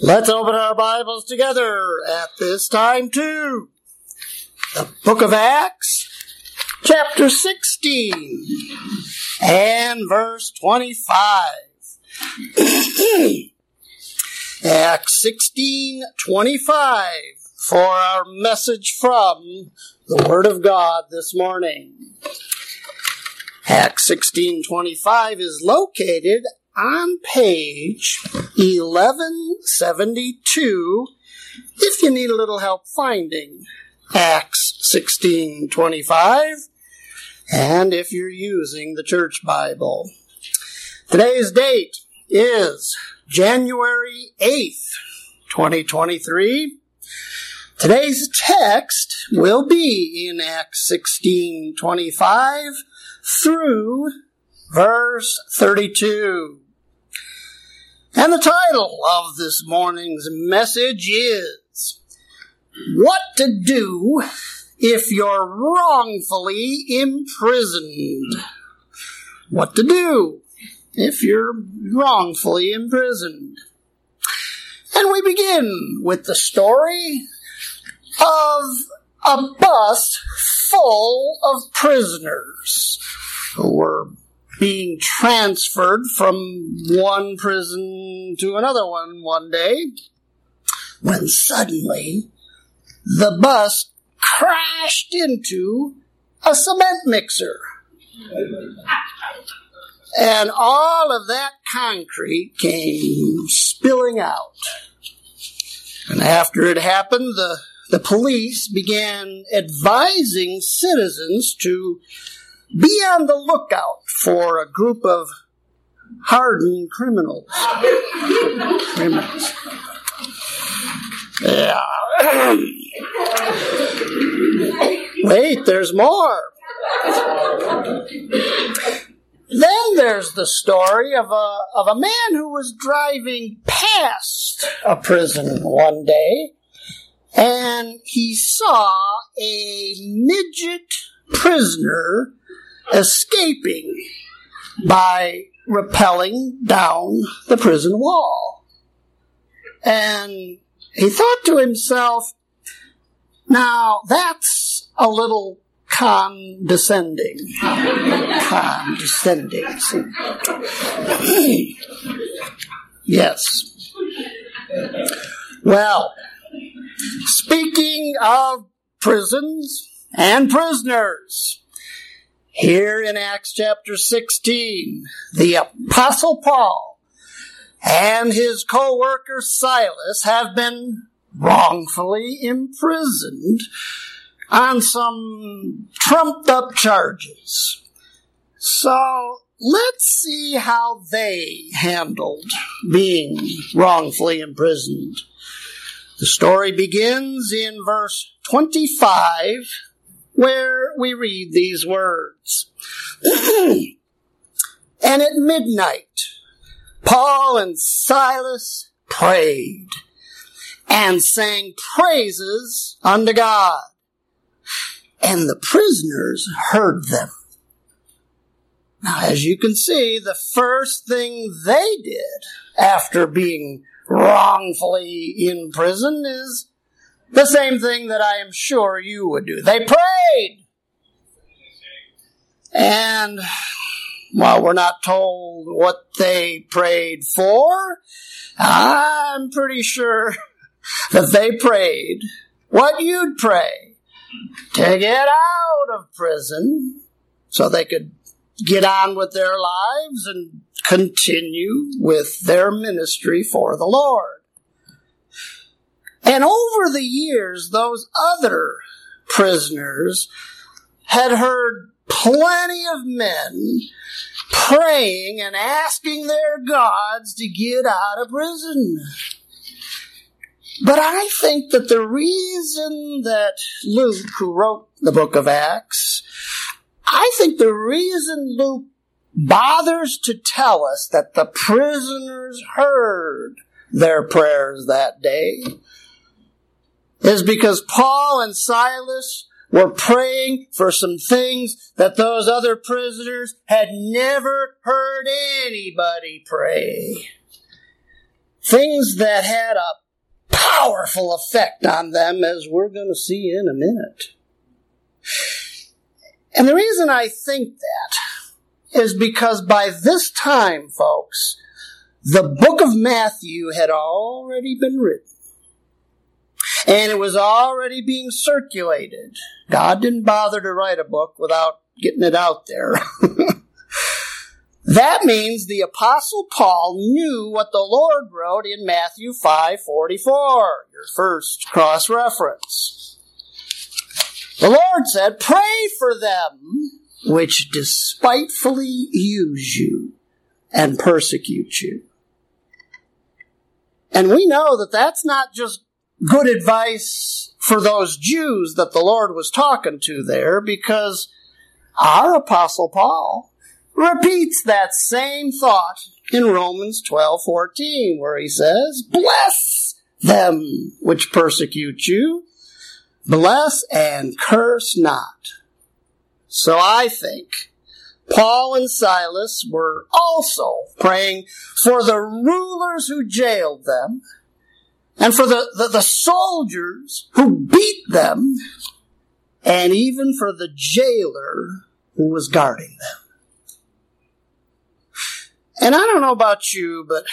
Let's open our Bibles together at this time to the book of Acts, chapter 16 and verse 25. Acts 16, 25 for our message from the Word of God this morning. Acts 16:25 is located on page 1172 if you need a little help finding Acts 16:25 and if you're using the church Bible. Today's date is January 8th, 2023. Today's text will be in Acts 16:25 through verse 32. And the title of this morning's message is What to Do If You're Wrongfully Imprisoned. What to do if you're wrongfully imprisoned. And we begin with the story of a bus full of prisoners who were being transferred from one prison to another one one day when suddenly the bus crashed into a cement mixer. And all of that concrete came spilling out. And after it happened, the, the police began advising citizens to be on the lookout for a group of hardened criminals. criminals. Yeah. Wait, there's more. Then there's the story of a, of a man who was driving past a prison one day and he saw a midget prisoner escaping by rappelling down the prison wall. And he thought to himself, now that's a little condescending. condescending. yes. Well, speaking of prisons and prisoners, here in Acts chapter 16, the apostle Paul and his co-worker Silas have been wrongfully imprisoned on some trumped up charges. So let's see how they handled being wrongfully imprisoned. The story begins in verse 25 where we read these words. and at midnight, Paul and Silas prayed and sang praises unto God and the prisoners heard them. Now, as you can see, the first thing they did after being wrongfully in prison is the same thing that I am sure you would do. They prayed. And while we're not told what they prayed for, I'm pretty sure that they prayed what you'd pray to get out of prison so they could get on with their lives and continue with their ministry for the Lord. And over the years, those other prisoners had heard plenty of men praying and asking their gods to get out of prison. But I think that the reason that Luke, who wrote the book of Acts, I think the reason Luke bothers to tell us that the prisoners heard their prayers that day is because Paul and Silas were praying for some things that those other prisoners had never heard anybody pray. Things that had a powerful effect on them, as we're going to see in a minute. And the reason I think that is because by this time, folks, the book of Matthew had already been written. And it was already being circulated. God didn't bother to write a book without getting it out there. that means the apostle Paul knew what the Lord wrote in Matthew 5:44, your first cross reference. The Lord said, "Pray for them which despitefully use you and persecute you." And we know that that's not just good advice for those Jews that the Lord was talking to there because our apostle Paul repeats that same thought in Romans 12:14 where he says, "Bless them which persecute you, bless and curse not." So I think Paul and Silas were also praying for the rulers who jailed them and for the, the, the soldiers who beat them, and even for the jailer who was guarding them. And I don't know about you, but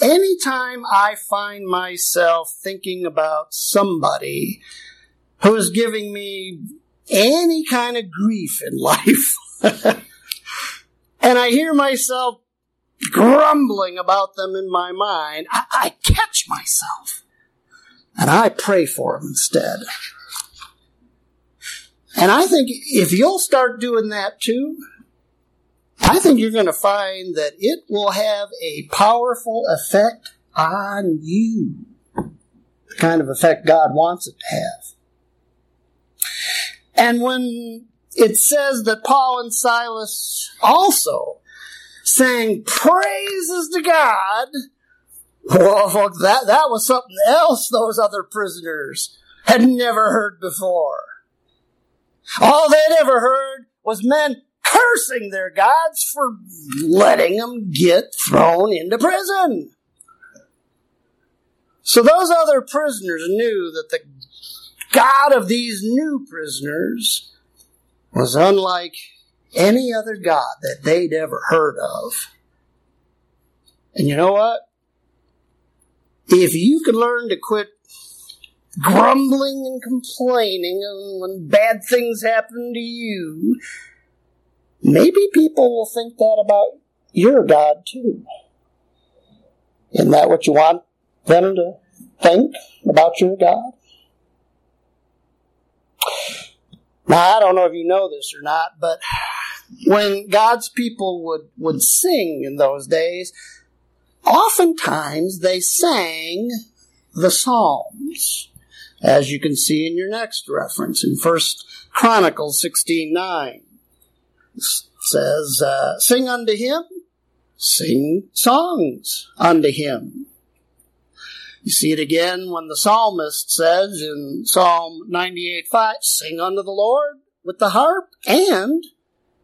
anytime I find myself thinking about somebody who is giving me any kind of grief in life, and I hear myself grumbling about them in my mind, I, I catch myself and I pray for them instead. And I think if you'll start doing that too, I think you're going to find that it will have a powerful effect on you. The kind of effect God wants it to have. And when it says that Paul and Silas also sang praises to God. Well, that, that was something else those other prisoners had never heard before. All they'd ever heard was men cursing their gods for letting them get thrown into prison. So those other prisoners knew that the God of these new prisoners was unlike any other God that they'd ever heard of. And you know what? If you can learn to quit grumbling and complaining when bad things happen to you, maybe people will think that about your God too. Isn't that what you want them to think about your God? Now, I don't know if you know this or not, but when God's people would, would sing in those days, oftentimes they sang the Psalms, as you can see in your next reference in First Chronicles sixteen nine. says, uh, "Sing unto him, sing songs unto him." You see it again when the psalmist says in Psalm ninety eight five, "Sing unto the Lord with the harp and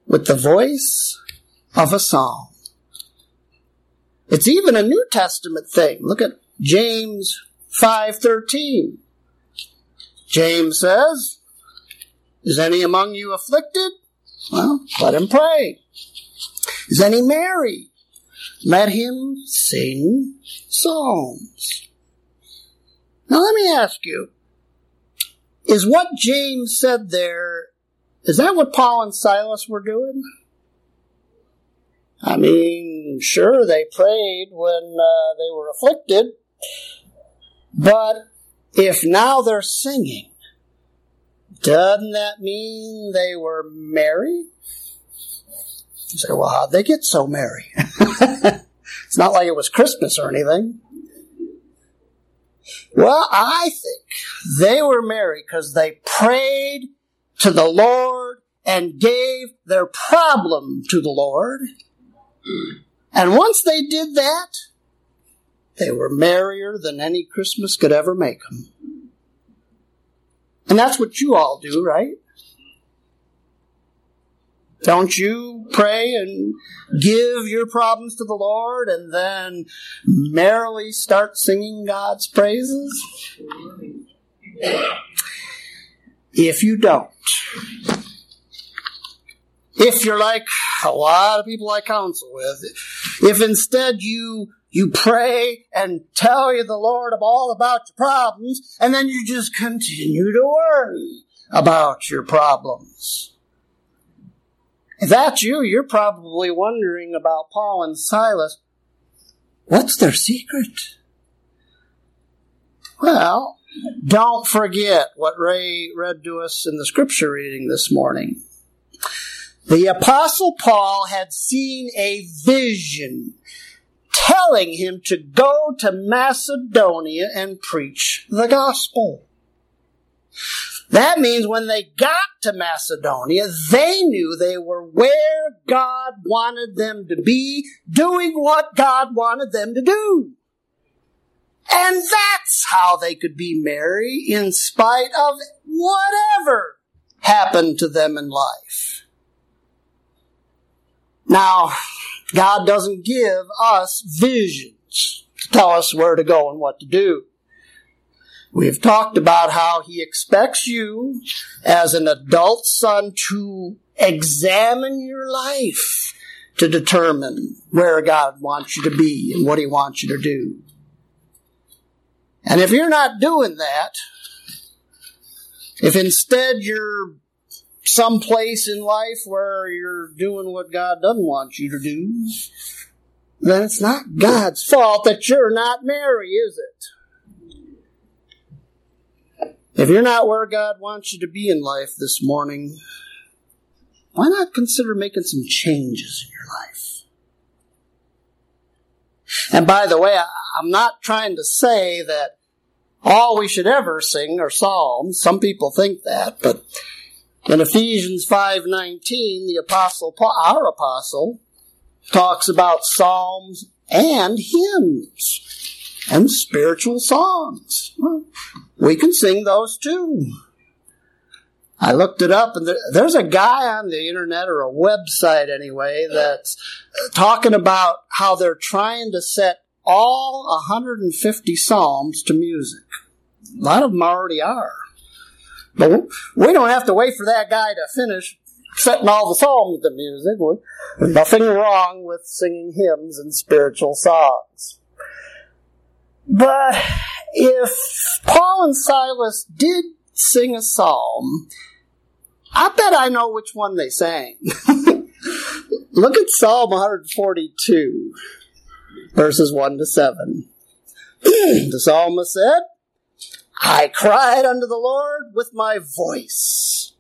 with the voice of a song. It's even a New Testament thing. Look at James 5:13. James says, "Is any among you afflicted? Well, let him pray. Is any merry? Let him sing psalms." Now let me ask you, is what James said there is that what Paul and Silas were doing? I mean, sure, they prayed when uh, they were afflicted, but if now they're singing, doesn't that mean they were merry? You say, well, how'd they get so merry? it's not like it was Christmas or anything. Well, I think they were merry because they prayed to the Lord and gave their problem to the Lord. And once they did that, they were merrier than any Christmas could ever make them. And that's what you all do, right? Don't you pray and give your problems to the Lord and then merrily start singing God's praises? If you don't, if you're like a lot of people I counsel with, if instead you you pray and tell you the Lord all about your problems, and then you just continue to worry about your problems. If that's you, you're probably wondering about Paul and Silas. What's their secret? Well, don't forget what Ray read to us in the scripture reading this morning. The apostle Paul had seen a vision telling him to go to Macedonia and preach the gospel. That means when they got to Macedonia, they knew they were where God wanted them to be, doing what God wanted them to do. And that's how they could be merry in spite of whatever happened to them in life. Now, God doesn't give us visions to tell us where to go and what to do. We've talked about how He expects you as an adult son to examine your life to determine where God wants you to be and what He wants you to do. And if you're not doing that, if instead you're someplace in life where you're doing what God doesn't want you to do, then it's not God's fault that you're not merry, is it? If you're not where God wants you to be in life this morning, why not consider making some changes in your life? And by the way, I'm not trying to say that all we should ever sing are psalms. Some people think that, but in Ephesians 5:19, the apostle Paul, our apostle talks about psalms and hymns and spiritual songs. We can sing those too. I looked it up, and there's a guy on the internet or a website anyway that's talking about how they're trying to set all 150 psalms to music. A lot of them already are. But we don't have to wait for that guy to finish setting all the psalms to music. There's nothing wrong with singing hymns and spiritual songs. But if Paul and Silas did sing a psalm, I bet I know which one they sang. Look at Psalm 142, verses 1 to 7. the psalmist said, I cried unto the Lord with my voice.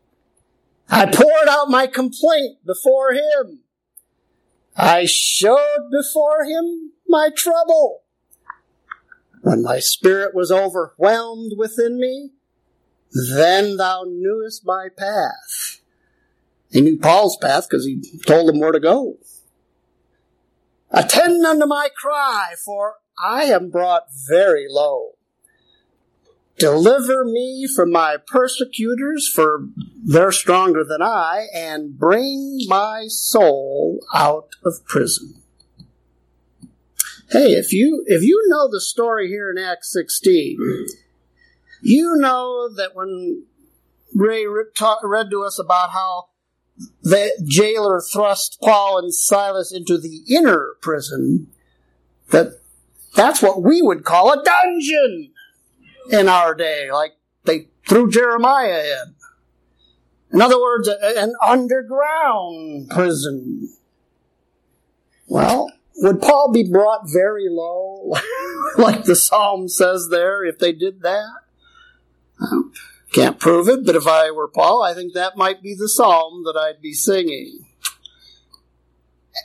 I poured out my complaint before him. I showed before him my trouble. When my spirit was overwhelmed within me, then thou knewest my path. He knew Paul's path because he told him where to go. Attend unto my cry, for I am brought very low. Deliver me from my persecutors, for they're stronger than I, and bring my soul out of prison. Hey, if you if you know the story here in Acts 16, you know that when Ray read to us about how the jailer thrust Paul and Silas into the inner prison, that that's what we would call a dungeon in our day, like they threw Jeremiah in. In other words, an underground prison. Well, would Paul be brought very low, like the psalm says there, if they did that? Can't prove it, but if I were Paul, I think that might be the psalm that I'd be singing.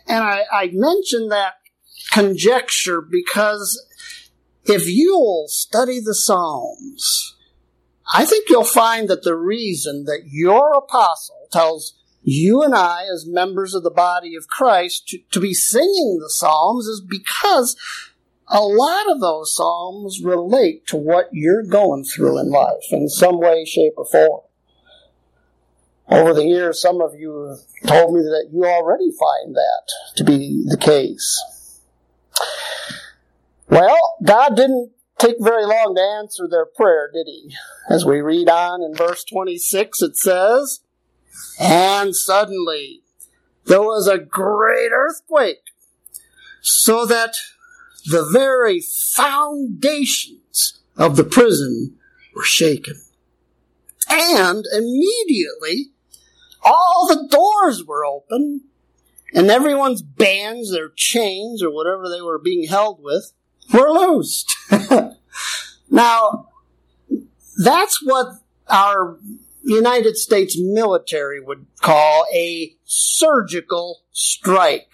And I, I mention that conjecture because if you'll study the Psalms, I think you'll find that the reason that your apostle tells you and I, as members of the body of Christ, to, to be singing the Psalms is because a lot of those Psalms relate to what you're going through in life in some way, shape, or form. Over the years, some of you have told me that you already find that to be the case. Well, God didn't take very long to answer their prayer, did he? As we read on in verse 26, it says, And suddenly there was a great earthquake, so that the very foundations of the prison were shaken. And immediately all the doors were open and everyone's bands, their chains, or whatever they were being held with, were loosed. now, that's what our United States military would call a surgical strike.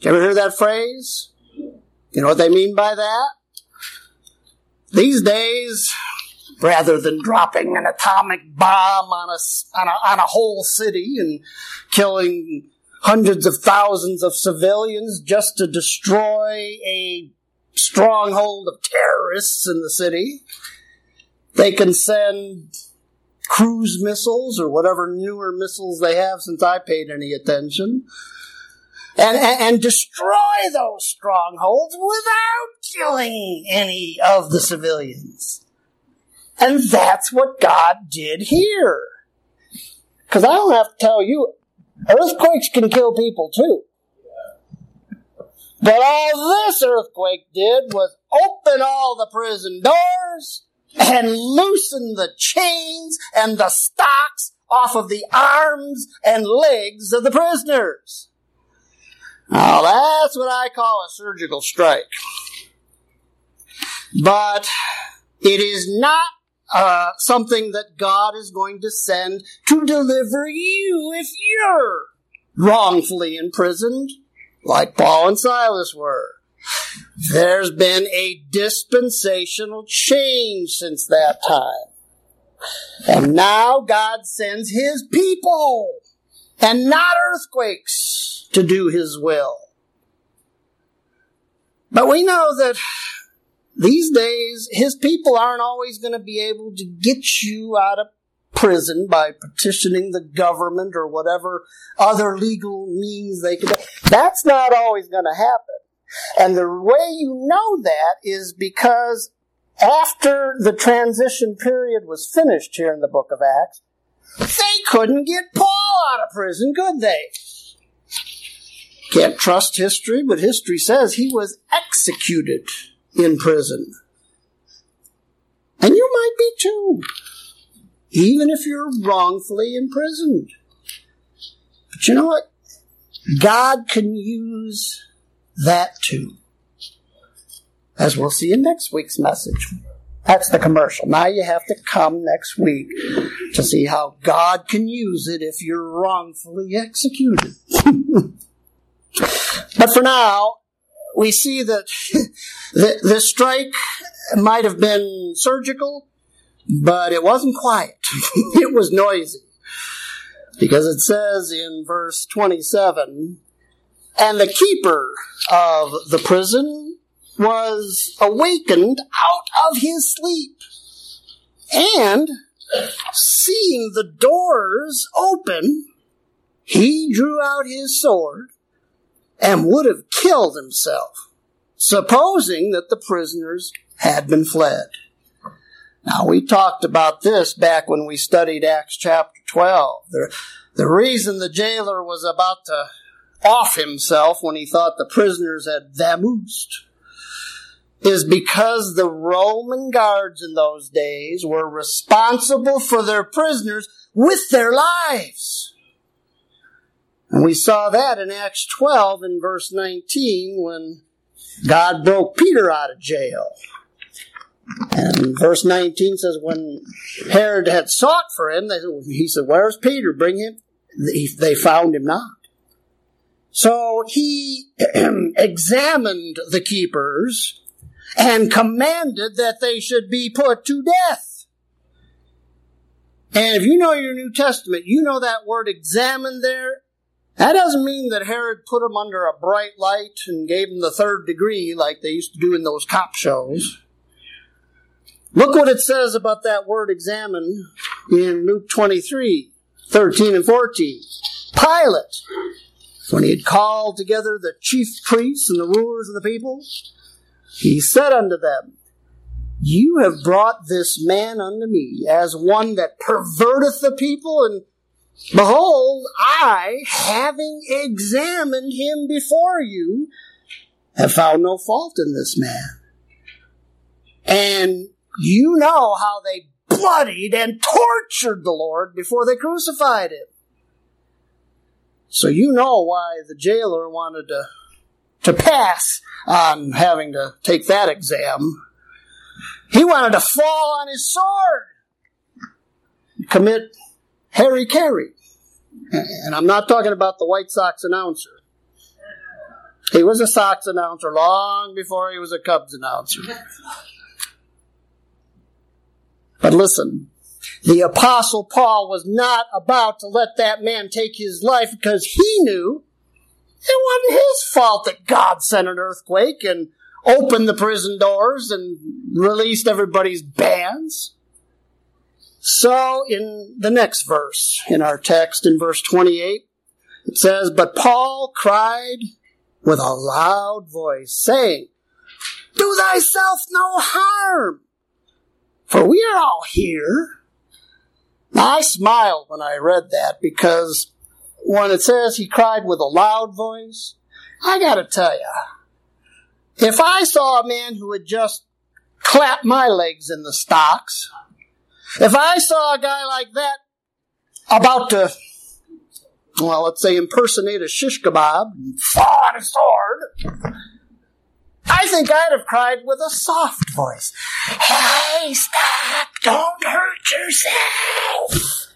You ever hear that phrase? You know what they mean by that? These days, rather than dropping an atomic bomb on a, on a, on a whole city and killing hundreds of thousands of civilians just to destroy a stronghold of terrorists in the city, they can send cruise missiles or whatever newer missiles they have since I paid any attention. And, and, and, destroy those strongholds without killing any of the civilians. And that's what God did here. Because I don't have to tell you, earthquakes can kill people too. But all this earthquake did was open all the prison doors and loosen the chains and the stocks off of the arms and legs of the prisoners. Now that's what I call a surgical strike. But it is not uh, something that God is going to send to deliver you if you're wrongfully imprisoned, like Paul and Silas were. There's been a dispensational change since that time. And now God sends His people and not earthquakes to do His will. But we know that these days, His people aren't always going to be able to get you out of prison by petitioning the government or whatever other legal means they could. That's not always going to happen. And the way you know that is because after the transition period was finished here in the book of Acts, they couldn't get Paul out of prison, could they? Can't trust history, but history says he was executed in prison. And you might be too, even if you're wrongfully imprisoned. But you know what? God can use that too. As we'll see in next week's message. That's the commercial. Now you have to come next week to see how God can use it if you're wrongfully executed. but for now, we see that the, strike might have been surgical, but it wasn't quiet. it was noisy. Because it says in verse 27 and the keeper of the prison was awakened out of his sleep. And seeing the doors open, he drew out his sword and would have killed himself, supposing that the prisoners had been fled. Now, we talked about this back when we studied Acts chapter 12. The, the reason the jailer was about to off himself when he thought the prisoners had vamoosed is because the Roman guards in those days were responsible for their prisoners with their lives. And we saw that in Acts 12 in verse 19 when God broke Peter out of jail. And verse 19 says, when Herod had sought for him, he said, Where's Peter? Bring him. They found him not. So he examined the keepers and commanded that they should be put to death. And if you know your New Testament, you know that word examine there that doesn't mean that Herod put them under a bright light and gave them the third degree like they used to do in those cop shows. Look what it says about that word examine in Luke 23. 13 and 14. Pilate, when he had called together the chief priests and the rulers of the people, he said unto them, You have brought this man unto me as one that perverteth the people, and behold, I, having examined him before you, have found no fault in this man. And you know how they bloodied and tortured the Lord before they crucified him. So you know why the jailer wanted to, to pass on having to take that exam. He wanted to fall on his sword, commit Harry Caray. And I'm not talking about the White Sox announcer. He was a Sox announcer long before he was a Cubs announcer. But listen, the apostle Paul was not about to let that man take his life because he knew it wasn't his fault that God sent an earthquake and opened the prison doors and released everybody's bands. So in the next verse in our text, in verse 28, it says, But Paul cried with a loud voice, saying, Do thyself no harm, for we are all here. I smiled when I read that because when it says he cried with a loud voice, I gotta tell you, if I saw a man who had just clapped my legs in the stocks, if I saw a guy like that about to, well, let's say impersonate a shish kebab and fall on a sword, I think I'd have cried with a soft voice. Hey, stop! Don't hurt yourself!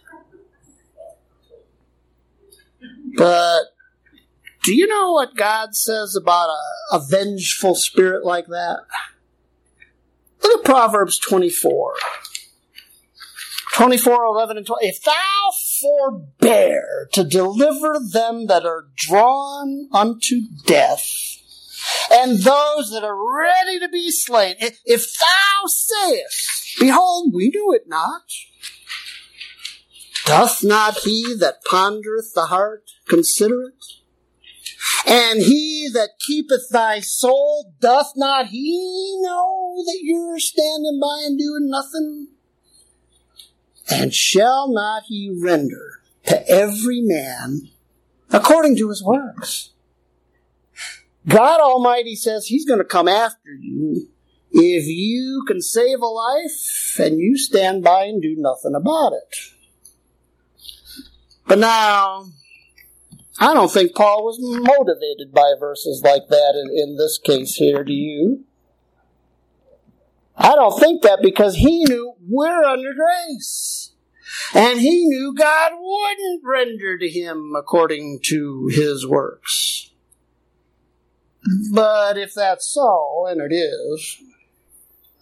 But do you know what God says about a, a vengeful spirit like that? Look at Proverbs 24. 24, 11, and 12. If thou forbear to deliver them that are drawn unto death, and those that are ready to be slain. If thou sayest, Behold, we knew it not. Doth not he that pondereth the heart consider it? And he that keepeth thy soul, doth not he know that you're standing by and doing nothing? And shall not he render to every man according to his works? God Almighty says He's going to come after you if you can save a life and you stand by and do nothing about it. But now, I don't think Paul was motivated by verses like that in, in this case here, do you? I don't think that because he knew we're under grace. And he knew God wouldn't render to him according to his works. But if that's so, and it is,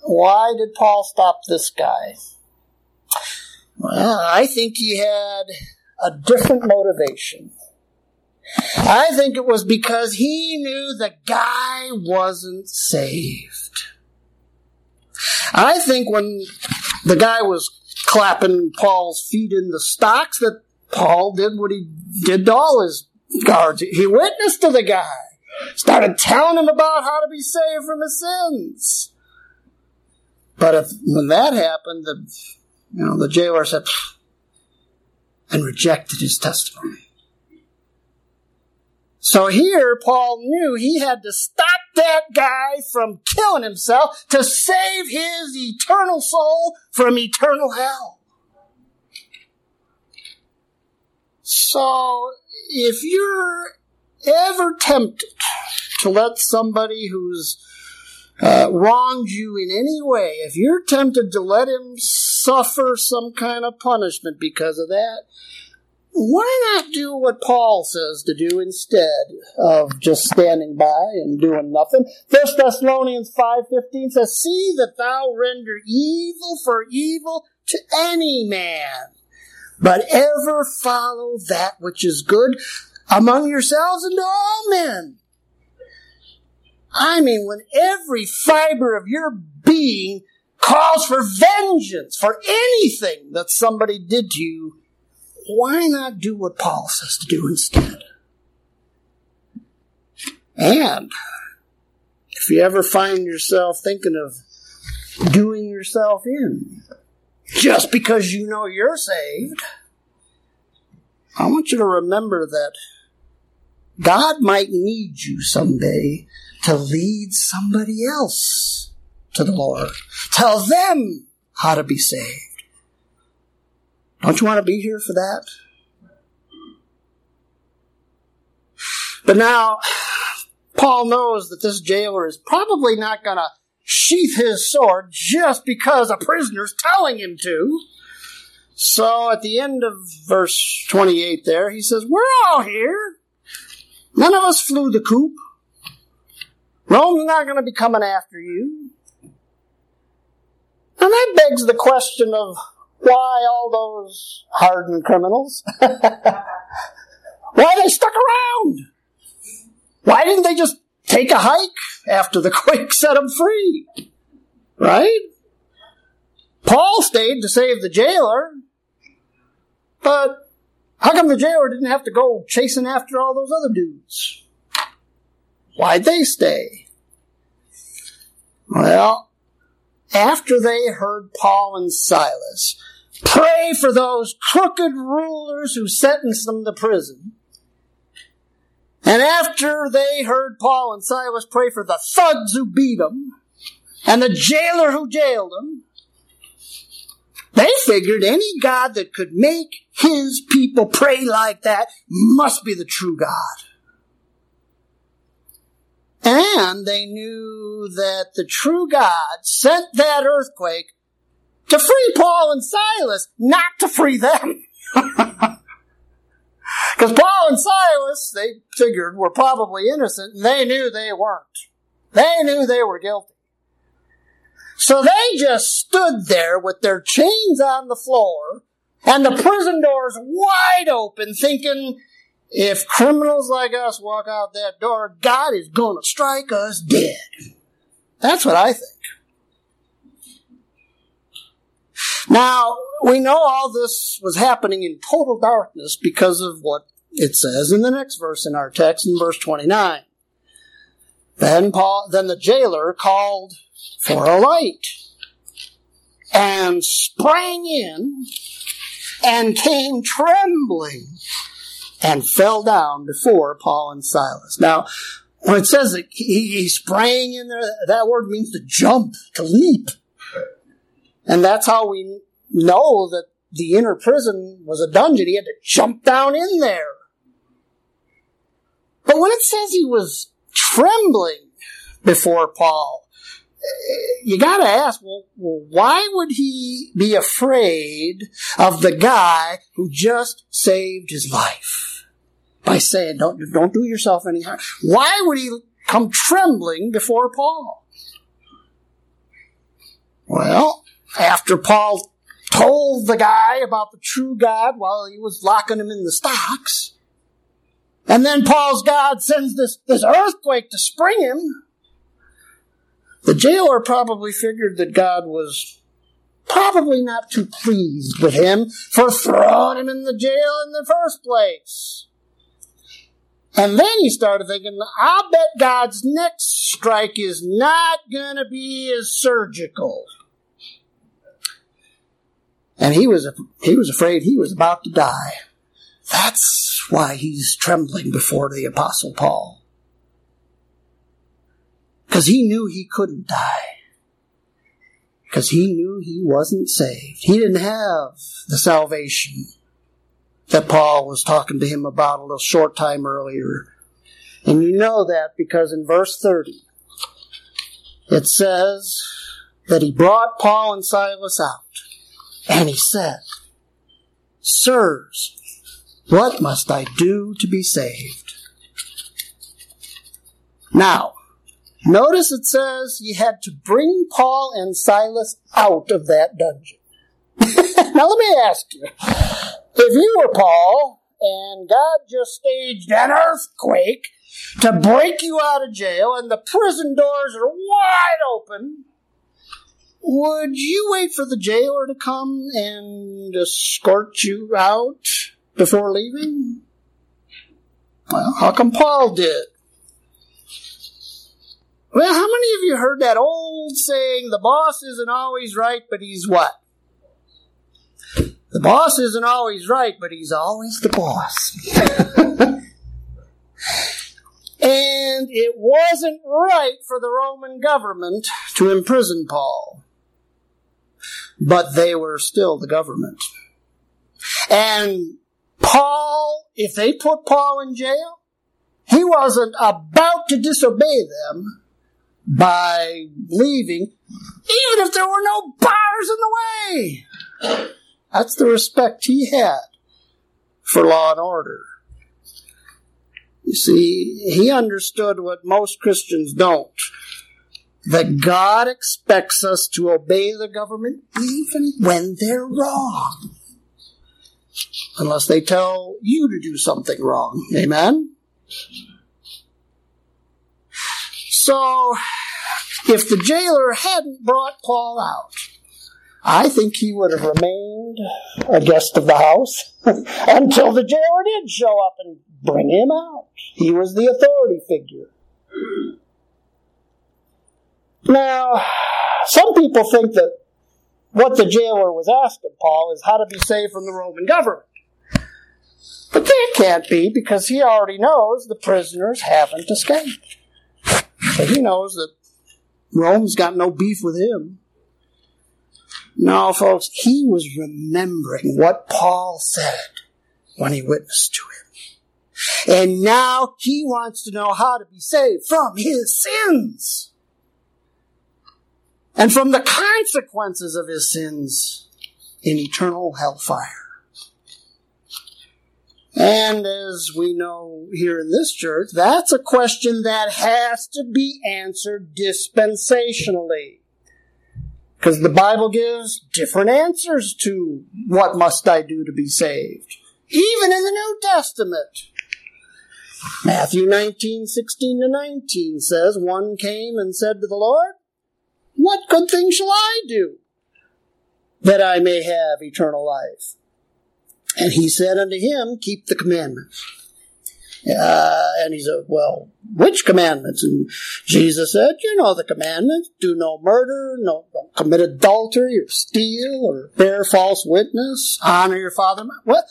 why did Paul stop this guy? Well, I think he had a different motivation. I think it was because he knew the guy wasn't saved. I think when the guy was clapping Paul's feet in the stocks, that Paul did what he did to all his guards. He witnessed to the guy started telling him about how to be saved from his sins. But if when that happened, the you know the jailer said and rejected his testimony. So here, Paul knew he had to stop that guy from killing himself to save his eternal soul from eternal hell. So, if you're ever tempted to let somebody who's uh, wronged you in any way, if you're tempted to let him suffer some kind of punishment because of that, why not do what Paul says to do instead of just standing by and doing nothing? First Thessalonians 5.15 says, See that thou render evil for evil to any man, but ever follow that which is good among yourselves and to all men. I mean, when every fiber of your being calls for vengeance for anything that somebody did to you, why not do what Paul says to do instead? And if you ever find yourself thinking of doing yourself in just because you know you're saved, I want you to remember that God might need you someday to lead somebody else to the Lord. Tell them how to be saved. Don't you want to be here for that? But now, Paul knows that this jailer is probably not going to sheath his sword just because a prisoner's telling him to. So at the end of verse 28 there, he says, We're all here. None of us flew the coop. Rome's not going to be coming after you. And that begs the question of why all those hardened criminals? why they stuck around? Why didn't they just take a hike after the quake set them free? Right? Paul stayed to save the jailer, but how come the jailer didn't have to go chasing after all those other dudes? Why'd they stay? Well, after they heard Paul and Silas pray for those crooked rulers who sentenced them to prison, and after they heard Paul and Silas pray for the thugs who beat them, and the jailer who jailed them, they figured any God that could make his people pray like that must be the true God. And they knew that the true God sent that earthquake to free Paul and Silas, not to free them. Because Paul and Silas, they figured, were probably innocent, and they knew they weren't. They knew they were guilty. So they just stood there with their chains on the floor and the prison doors wide open, thinking, if criminals like us walk out that door, God is going to strike us dead. That's what I think. Now, we know all this was happening in total darkness because of what it says in the next verse in our text in verse 29. Then Paul, then the jailer called for a light and sprang in and came trembling and fell down before Paul and Silas. Now, when it says that he, he sprang in there, that word means to jump, to leap. And that's how we know that the inner prison was a dungeon. He had to jump down in there. But when it says he was trembling before Paul, you gotta ask, well, well, why would he be afraid of the guy who just saved his life? By saying, don't, don't do yourself any harm. Why would he come trembling before Paul? Well, after Paul told the guy about the true God while he was locking him in the stocks, and then Paul's God sends this, this earthquake to spring him, the jailer probably figured that God was probably not too pleased with him for throwing him in the jail in the first place. And then he started thinking, I bet God's next strike is not going to be as surgical. And he was, he was afraid he was about to die. That's why he's trembling before the apostle Paul. Because he knew he couldn't die. Because he knew he wasn't saved. He didn't have the salvation that Paul was talking to him about a little short time earlier. And you know that because in verse 30, it says that he brought Paul and Silas out and he said, Sirs, what must I do to be saved? Now, Notice it says you had to bring Paul and Silas out of that dungeon. now let me ask you, if you were Paul and God just staged an earthquake to break you out of jail and the prison doors are wide open, would you wait for the jailer to come and escort you out? before leaving? Well, how come Paul did? Well, how many of you heard that old saying, the boss isn't always right, but he's what? The boss isn't always right, but he's always the boss. and it wasn't right for the Roman government to imprison Paul. But they were still the government. And Paul, if they put Paul in jail, he wasn't about to disobey them by leaving, even if there were no bars in the way. That's the respect he had for law and order. You see, he understood what most Christians don't. That God expects us to obey the government even when they're wrong. Unless they tell you to do something wrong. Amen? So, if the jailer hadn't brought Paul out, I think he would have remained a guest of the house until the jailer did show up and bring him out. He was the authority figure. Now, some people think that what the jailer was asking Paul is how to be saved from the Roman government. But that can't be because he already knows the prisoners haven't escaped. So he knows that Rome's got no beef with him. No, folks, he was remembering what Paul said when he witnessed to him. And now he wants to know how to be saved from his sins and from the consequences of his sins in eternal hellfire. And as we know here in this church, that's a question that has to be answered dispensationally. Because the Bible gives different answers to what must I do to be saved. Even in the New Testament. Matthew 19, 16 to 19 says, One came and said to the Lord, What good thing shall I do that I may have eternal life? And he said unto him, Keep the commandments. Uh, and he said, Well, which commandments? And Jesus said, You know the commandments. Do no murder, no, don't commit adultery or steal or bear false witness, honor your father. What?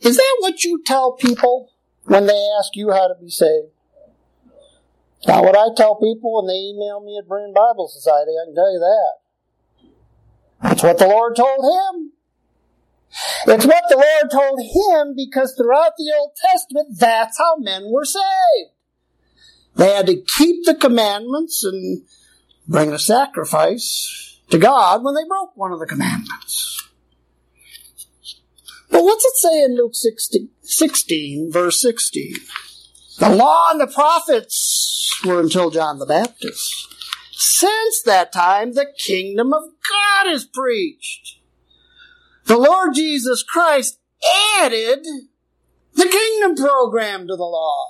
Is that what you tell people when they ask you how to be saved? Now, what I tell people when they email me at Berean Bible Society, I can tell you that. That's what the Lord told him. It's what the Lord told him because throughout the Old Testament, that's how men were saved. They had to keep the commandments and bring a sacrifice to God when they broke one of the commandments. But what's it say in Luke 16, 16 verse 16? The law and the prophets were until John the Baptist. Since that time, the kingdom of God is preached. The Lord Jesus Christ added the kingdom program to the law.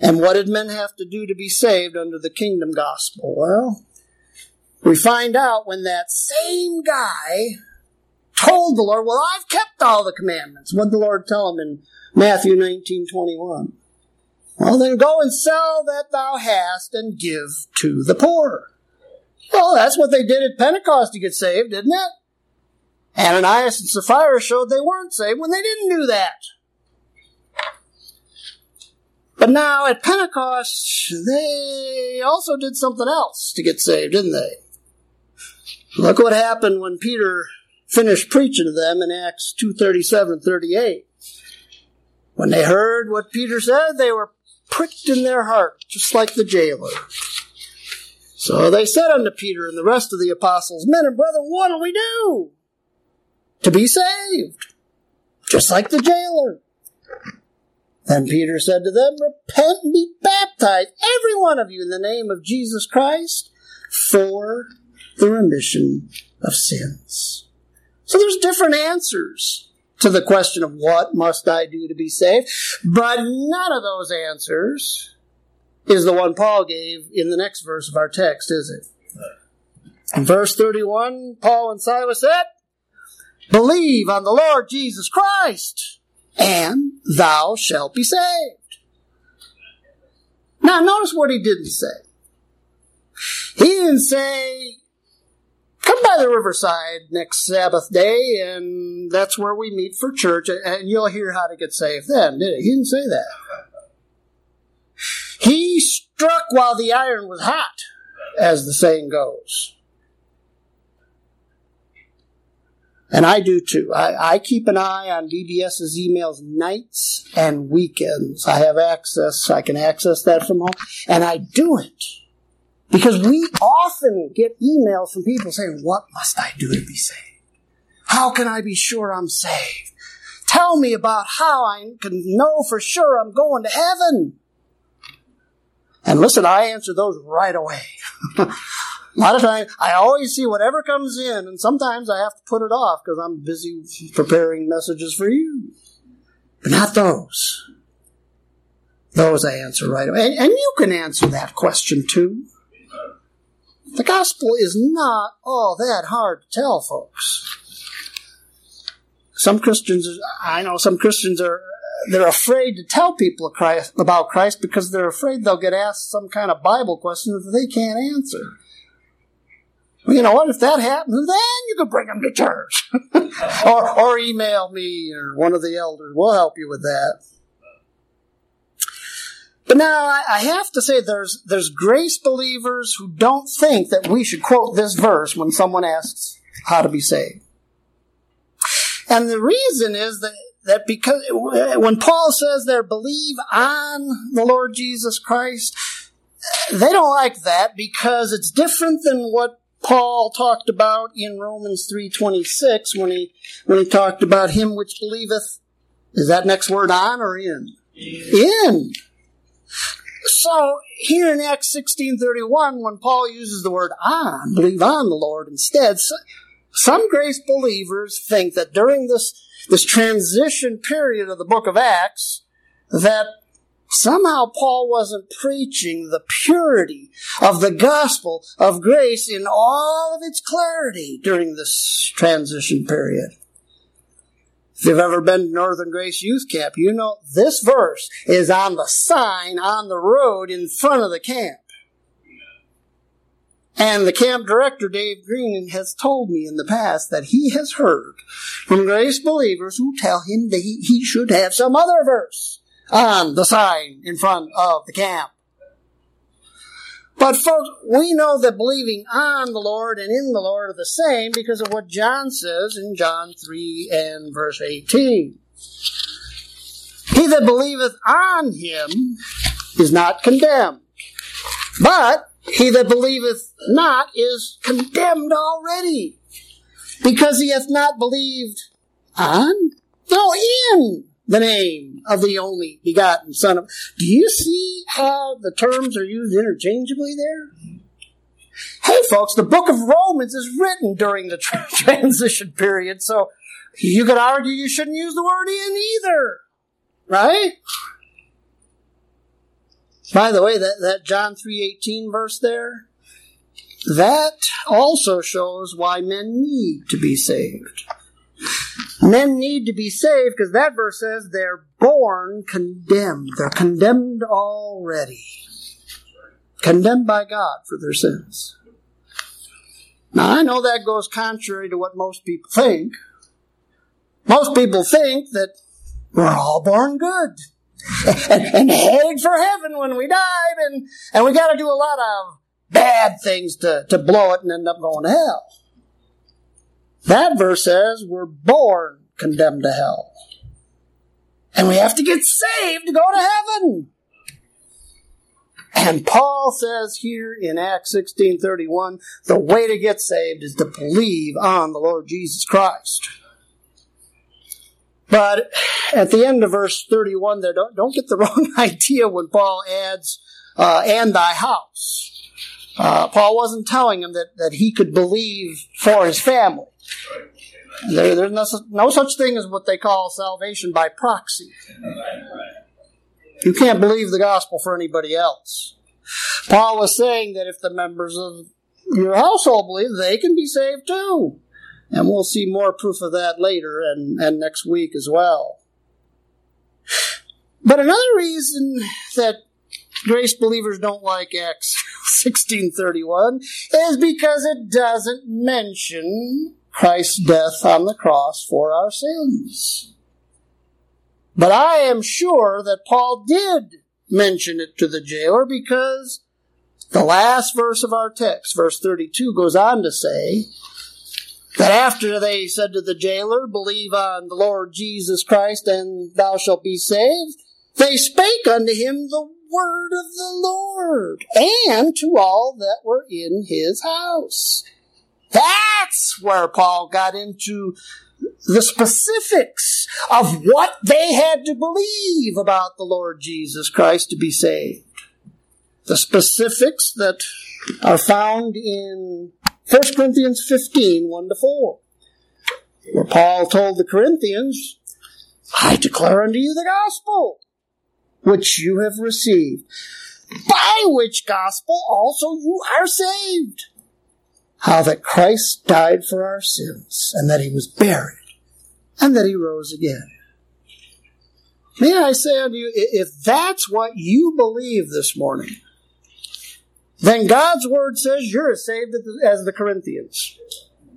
And what did men have to do to be saved under the kingdom gospel? Well, we find out when that same guy told the Lord, Well, I've kept all the commandments. What did the Lord tell him in Matthew 19 21? Well, then go and sell that thou hast and give to the poor. Well, that's what they did at Pentecost to get saved, didn't it? Ananias and Sapphira showed they weren't saved when they didn't do that. But now at Pentecost, they also did something else to get saved, didn't they? Look what happened when Peter finished preaching to them in Acts 2.37, 38. When they heard what Peter said, they were pricked in their heart, just like the jailer. So they said unto Peter and the rest of the apostles, Men and brethren, what do we do? To be saved, just like the jailer. Then Peter said to them, Repent and be baptized, every one of you, in the name of Jesus Christ, for the remission of sins. So there's different answers to the question of what must I do to be saved, but none of those answers is the one Paul gave in the next verse of our text, is it? In verse 31, Paul and Silas said, Believe on the Lord Jesus Christ, and thou shalt be saved. Now, notice what he didn't say. He didn't say, come by the riverside next Sabbath day, and that's where we meet for church, and you'll hear how to get saved then, did he? He didn't say that. He struck while the iron was hot, as the saying goes. And I do too. I, I, keep an eye on BBS's emails nights and weekends. I have access, I can access that from home, and I do it because we often get emails from people saying, What must I do to be saved? How can I be sure I'm saved? Tell me about how I can know for sure I'm going to heaven. And listen, I answer those right away. A lot of times, I always see whatever comes in, and sometimes I have to put it off because I'm busy preparing messages for you. But not those. Those I answer right away. And, and you can answer that question too. The gospel is not all that hard to tell, folks. Some Christians, I know some Christians are, they're afraid to tell people about Christ because they're afraid they'll get asked some kind of Bible question that they can't answer. Well, you know what? If that happens, then you can bring them to church. or, or email me or one of the elders. We'll help you with that. But now I have to say there's, there's grace believers who don't think that we should quote this verse when someone asks how to be saved. And the reason is that, that because when Paul says there believe on the Lord Jesus Christ, they don't like that because it's different than what Paul talked about in Romans 3:26 when he when he talked about him which believeth is that next word on or in? In. So here in Acts 16:31 when Paul uses the word on, believe on the Lord instead, some grace believers think that during this this transition period of the book of Acts that somehow Paul wasn't preaching the purity of the gospel of grace in all of its clarity during this transition period. If you've ever been to Northern Grace Youth Camp, you know this verse is on the sign on the road in front of the camp. And the camp director, Dave Green, has told me in the past that he has heard from grace believers who tell him that he, he should have some other verse on the sign in front of the camp. But folks, we know that believing on the Lord and in the Lord are the same because of what John says in John 3 and verse 18. He that believeth on him is not condemned. But he that believeth not is condemned already because he hath not believed on, no, in the name of the only begotten Son of. Do you see how the terms are used interchangeably there? Hey, folks, the book of Romans is written during the transition period, so you could argue you shouldn't use the word in either, right? By the way, that, that John 3.18 verse there, that also shows why men need to be saved. Men need to be saved because that verse says they're born condemned. They're condemned already. Condemned by God for their sins. Now I know that goes contrary to what most people think. Most people think that we're all born good and, and headed for heaven when we die and, and we gotta do a lot of bad things to, to blow it and end up going to hell. That verse says we're born condemned to hell. And we have to get saved to go to heaven. And Paul says here in Acts 16:31, the way to get saved is to believe on the Lord Jesus Christ. But at the end of verse 31 there, don't, don't get the wrong idea when Paul adds, uh, and thy house. Uh, Paul wasn't telling him that, that he could believe for his family. There, there's no, no such thing as what they call salvation by proxy. You can't believe the gospel for anybody else. Paul was saying that if the members of your household believe, they can be saved too. And we'll see more proof of that later and, and next week as well. But another reason that grace believers don't like Acts 1631 is because it doesn't mention Christ's death on the cross for our sins. But I am sure that Paul did mention it to the jailer because the last verse of our text, verse 32, goes on to say that after they said to the jailer, Believe on the Lord Jesus Christ and thou shalt be saved, they spake unto him the word of the Lord and to all that were in his house. That's where Paul got into the specifics of what they had to believe about the Lord Jesus Christ to be saved. The specifics that are found in 1 Corinthians 15, 1 to 4, where Paul told the Corinthians, I declare unto you the gospel which you have received, by which gospel also you are saved. How that Christ died for our sins, and that he was buried, and that he rose again. May I say unto you, if that's what you believe this morning, then God's word says you're as saved as the Corinthians.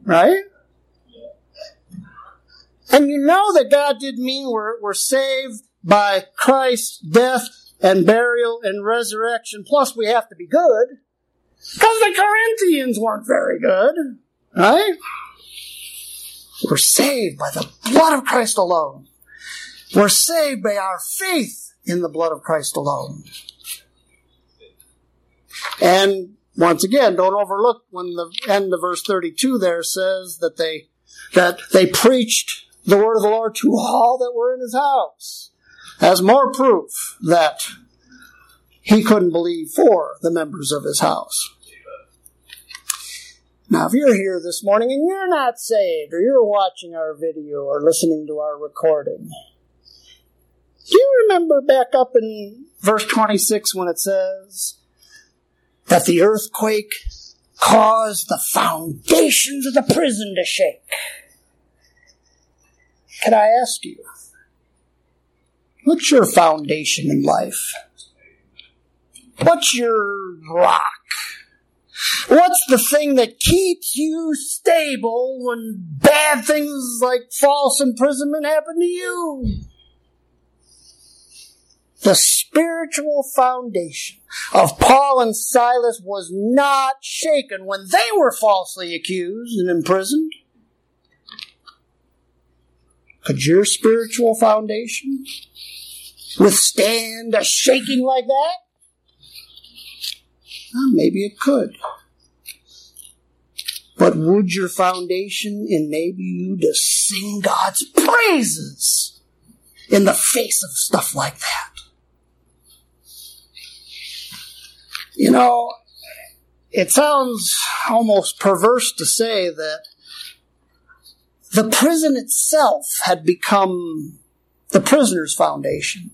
Right? And you know that God didn't mean we're, we're saved by Christ's death and burial and resurrection. Plus, we have to be good. Because the Corinthians weren't very good. Right? We're saved by the blood of Christ alone. We're saved by our faith in the blood of Christ alone. And once again, don't overlook when the end of verse 32 there says that they, that they preached the word of the Lord to all that were in his house as more proof that he couldn't believe for the members of his house. Now, if you're here this morning and you're not saved, or you're watching our video or listening to our recording, do you remember back up in verse 26 when it says that the earthquake caused the foundations of the prison to shake? Can I ask you, What's your foundation in life? What's your rock? What's the thing that keeps you stable when bad things like false imprisonment happen to you? The spiritual foundation of Paul and Silas was not shaken when they were falsely accused and imprisoned. Could your spiritual foundation withstand a shaking like that? Well, maybe it could. But would your foundation enable you to sing God's praises in the face of stuff like that? You know, it sounds almost perverse to say that the prison itself had become the prisoner's foundation.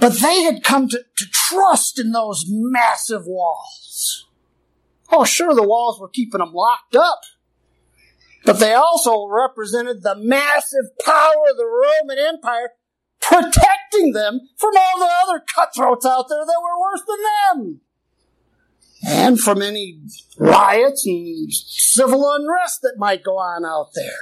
But they had come to, to trust in those massive walls. Oh, sure, the walls were keeping them locked up. But they also represented the massive power of the Roman Empire protecting them from all the other cutthroats out there that were worse than them. And from any riots and civil unrest that might go on out there.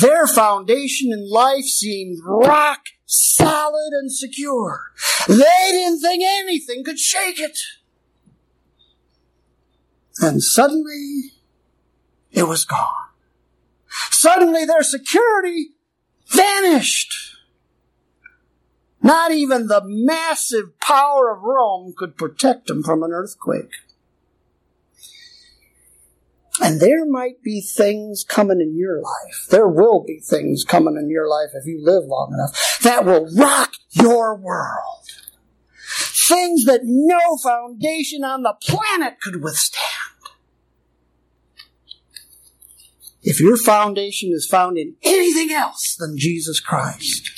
Their foundation in life seemed rock solid and secure. They didn't think anything could shake it. And suddenly, it was gone. Suddenly, their security vanished. Not even the massive power of Rome could protect them from an earthquake. And there might be things coming in your life. There will be things coming in your life if you live long enough that will rock your world. Things that no foundation on the planet could withstand. If your foundation is found in anything else than Jesus Christ,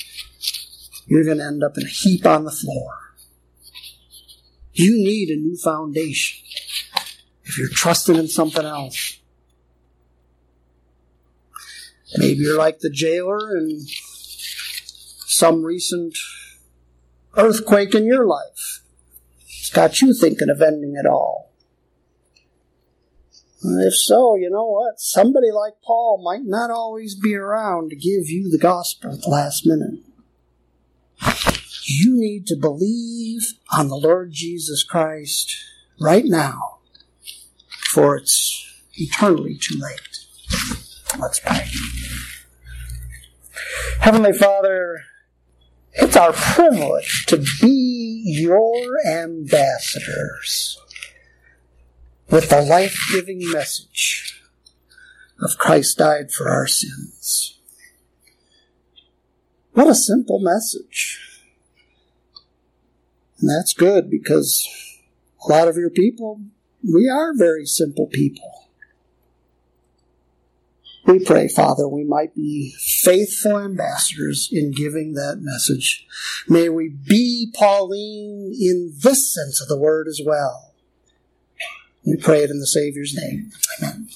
you're going to end up in a heap on the floor. You need a new foundation. If you're trusting in something else. Maybe you're like the jailer in some recent earthquake in your life. It's got you thinking of ending it all. If so, you know what? Somebody like Paul might not always be around to give you the gospel at the last minute. You need to believe on the Lord Jesus Christ right now, for it's eternally too late. Let's pray. Heavenly Father, it's our privilege to be your ambassadors with the life giving message of Christ died for our sins. What a simple message. And that's good because a lot of your people, we are very simple people. We pray, Father, we might be faithful ambassadors in giving that message. May we be Pauline in this sense of the word as well. We pray it in the Savior's name. Amen.